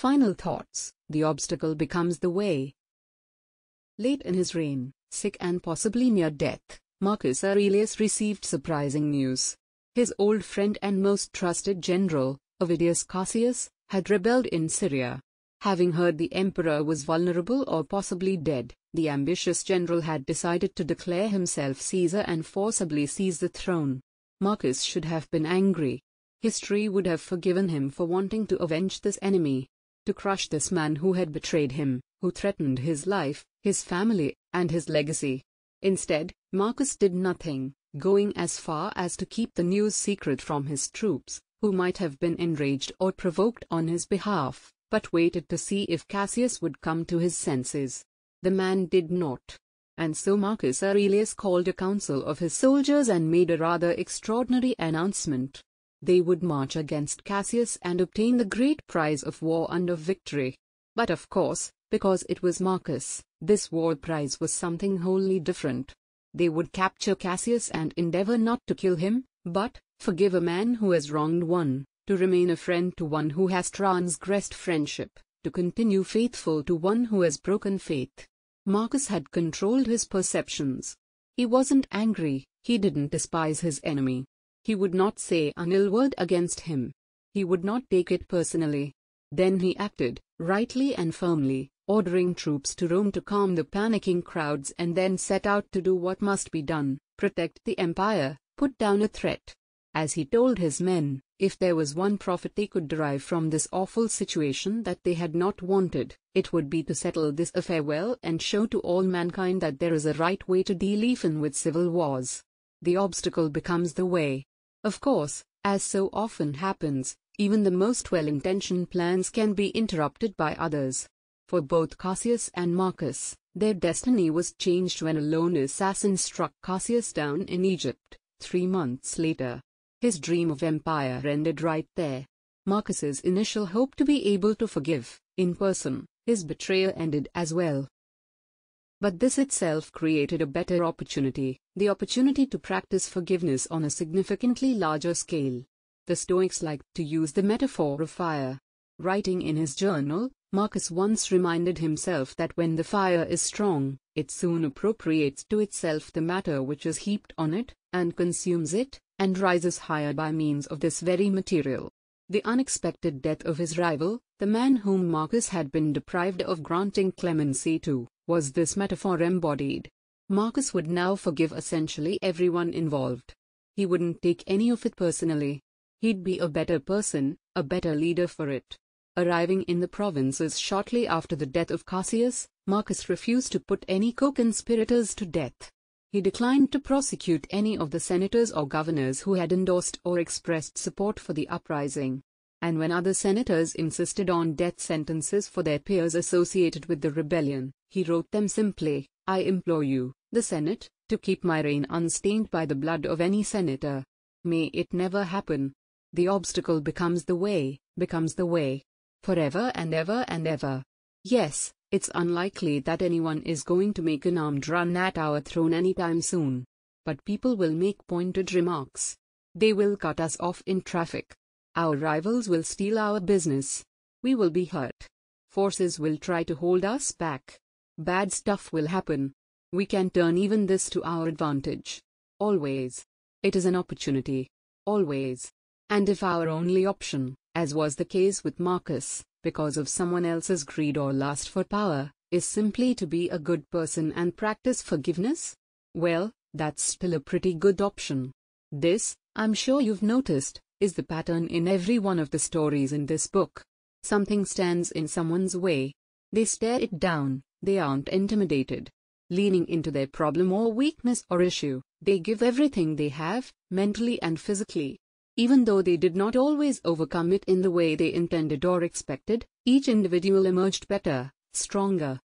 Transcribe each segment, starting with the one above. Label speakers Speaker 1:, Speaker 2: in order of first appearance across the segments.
Speaker 1: Final thoughts The obstacle becomes the way. Late in his reign, sick and possibly near death, Marcus Aurelius received surprising news. His old friend and most trusted general, Avidius Cassius, had rebelled in Syria. Having heard the emperor was vulnerable or possibly dead, the ambitious general had decided to declare himself Caesar and forcibly seize the throne. Marcus should have been angry. History would have forgiven him for wanting to avenge this enemy, to crush this man who had betrayed him, who threatened his life, his family, and his legacy. Instead, Marcus did nothing, going as far as to keep the news secret from his troops, who might have been enraged or provoked on his behalf, but waited to see if Cassius would come to his senses. The man did not. And so Marcus Aurelius called a council of his soldiers and made a rather extraordinary announcement. They would march against Cassius and obtain the great prize of war and of victory. But of course, because it was Marcus, this war prize was something wholly different. They would capture Cassius and endeavor not to kill him, but forgive a man who has wronged one, to remain a friend to one who has transgressed friendship, to continue faithful to one who has broken faith. Marcus had controlled his perceptions. He wasn't angry, he didn't despise his enemy. He would not say an ill word against him. He would not take it personally. Then he acted, rightly and firmly, ordering troops to Rome to calm the panicking crowds and then set out to do what must be done, protect the empire, put down a threat. As he told his men, if there was one profit they could derive from this awful situation that they had not wanted, it would be to settle this affair well and show to all mankind that there is a right way to deal even with civil wars. The obstacle becomes the way. Of course, as so often happens, even the most well-intentioned plans can be interrupted by others. For both Cassius and Marcus, their destiny was changed when a lone assassin struck Cassius down in Egypt, three months later. His dream of empire ended right there. Marcus's initial hope to be able to forgive, in person, his betrayer ended as well. But this itself created a better opportunity, the opportunity to practice forgiveness on a significantly larger scale. The Stoics liked to use the metaphor of fire. Writing in his journal, Marcus once reminded himself that when the fire is strong, it soon appropriates to itself the matter which is heaped on it, and consumes it, and rises higher by means of this very material. The unexpected death of his rival, the man whom Marcus had been deprived of granting clemency to, was this metaphor embodied. Marcus would now forgive essentially everyone involved. He wouldn't take any of it personally. He'd be a better person, a better leader for it. Arriving in the provinces shortly after the death of Cassius, Marcus refused to put any co-conspirators to death. He declined to prosecute any of the senators or governors who had endorsed or expressed support for the uprising. And when other senators insisted on death sentences for their peers associated with the rebellion, he wrote them simply, I implore you, the Senate, to keep my reign unstained by the blood of any senator. May it never happen. The obstacle becomes the way, becomes the way. Forever and ever and ever. Yes, it's unlikely that anyone is going to make an armed run at our throne anytime soon. But people will make pointed remarks. They will cut us off in traffic. Our rivals will steal our business. We will be hurt. Forces will try to hold us back. Bad stuff will happen. We can turn even this to our advantage. Always. It is an opportunity. Always. And if our only option, as was the case with Marcus, because of someone else's greed or lust for power, is simply to be a good person and practice forgiveness? Well, that's still a pretty good option. This, I'm sure you've noticed, is the pattern in every one of the stories in this book. Something stands in someone's way. They stare it down, they aren't intimidated. Leaning into their problem or weakness or issue, they give everything they have, mentally and physically, even though they did not always overcome it in the way they intended or expected, each individual emerged better, stronger.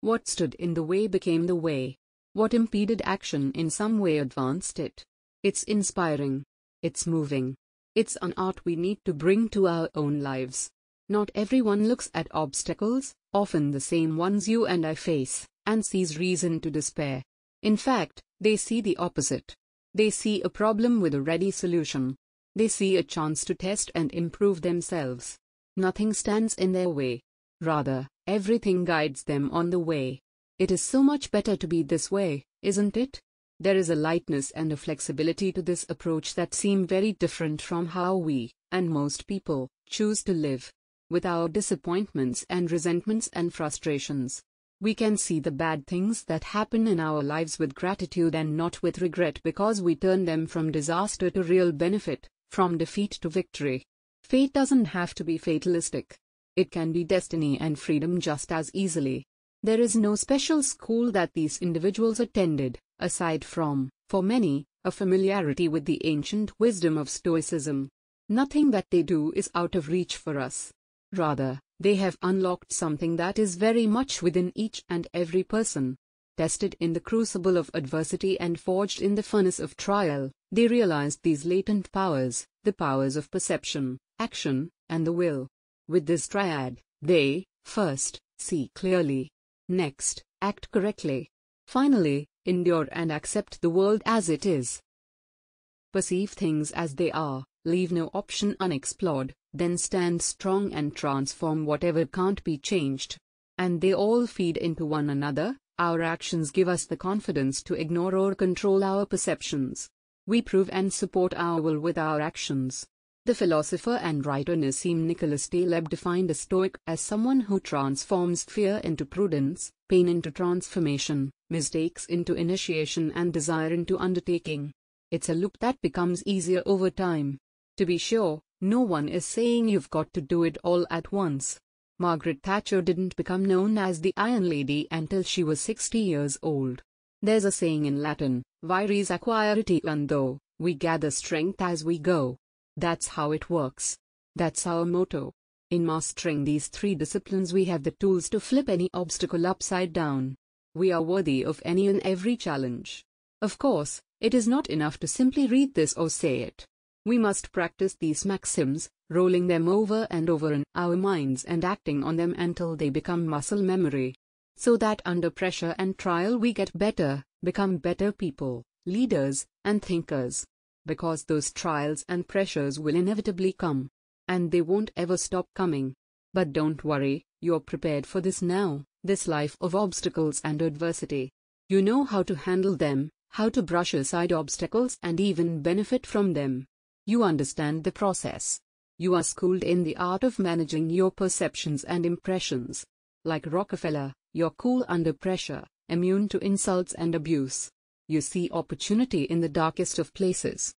Speaker 1: What stood in the way became the way. What impeded action in some way advanced it. It's inspiring. It's moving. It's an art we need to bring to our own lives. Not everyone looks at obstacles, often the same ones you and I face, and sees reason to despair. In fact, they see the opposite. They see a problem with a ready solution. They see a chance to test and improve themselves. Nothing stands in their way. Rather, everything guides them on the way. It is so much better to be this way, isn't it? There is a lightness and a flexibility to this approach that seem very different from how we, and most people, choose to live. With our disappointments and resentments and frustrations, we can see the bad things that happen in our lives with gratitude and not with regret because we turn them from disaster to real benefit, from defeat to victory. Fate doesn't have to be fatalistic. It can be destiny and freedom just as easily. There is no special school that these individuals attended, aside from, for many, a familiarity with the ancient wisdom of Stoicism. Nothing that they do is out of reach for us. Rather, they have unlocked something that is very much within each and every person. Tested in the crucible of adversity and forged in the furnace of trial, they realized these latent powers, the powers of perception, action, and the will. With this triad, they, first, see clearly. Next, act correctly. Finally, endure and accept the world as it is. Perceive things as they are, leave no option unexplored, then stand strong and transform whatever can't be changed. And they all feed into one another. Our actions give us the confidence to ignore or control our perceptions. We prove and support our will with our actions. The philosopher and writer Nassim Nicholas Taleb defined a Stoic as someone who transforms fear into prudence, pain into transformation, mistakes into initiation and desire into undertaking. It's a loop that becomes easier over time. To be sure, no one is saying you've got to do it all at once. Margaret Thatcher didn't become known as the Iron Lady until she was 60 years old. There's a saying in Latin, vires acquirit eundo, we gather strength as we go. That's how it works. That's our motto. In mastering these three disciplines, we have the tools to flip any obstacle upside down. We are worthy of any and every challenge. Of course, it is not enough to simply read this or say it. We must practice these maxims, rolling them over and over in our minds and acting on them until they become muscle memory. So that under pressure and trial we get better, become better people, leaders, and thinkers. Because those trials and pressures will inevitably come. And they won't ever stop coming. But don't worry, you're prepared for this now, this life of obstacles and adversity. You know how to handle them, how to brush aside obstacles and even benefit from them. You understand the process. You are schooled in the art of managing your perceptions and impressions. Like Rockefeller, you're cool under pressure, immune to insults and abuse. You see opportunity in the darkest of places.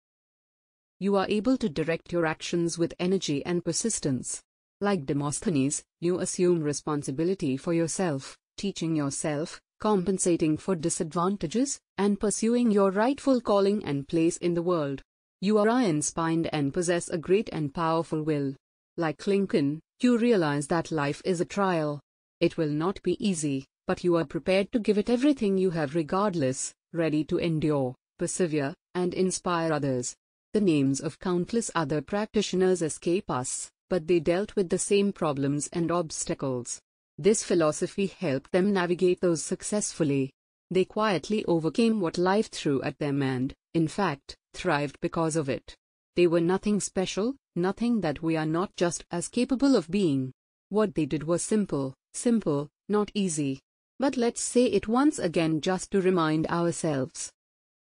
Speaker 1: You are able to direct your actions with energy and persistence. Like Demosthenes, you assume responsibility for yourself, teaching yourself, compensating for disadvantages, and pursuing your rightful calling and place in the world. You are iron-spined and possess a great and powerful will. Like Lincoln, you realize that life is a trial. It will not be easy, but you are prepared to give it everything you have regardless, ready to endure, persevere, and inspire others. The names of countless other practitioners escape us, but they dealt with the same problems and obstacles. This philosophy helped them navigate those successfully. They quietly overcame what life threw at them and, in fact, thrived because of it. They were nothing special, nothing that we are not just as capable of being. What they did was simple, simple, not easy. But let's say it once again just to remind ourselves.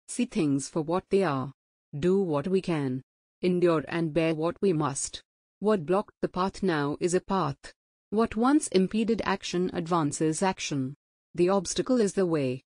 Speaker 1: See things for what they are. Do what we can. Endure and bear what we must. What blocked the path now is a path. What once impeded action advances action. The obstacle is the way.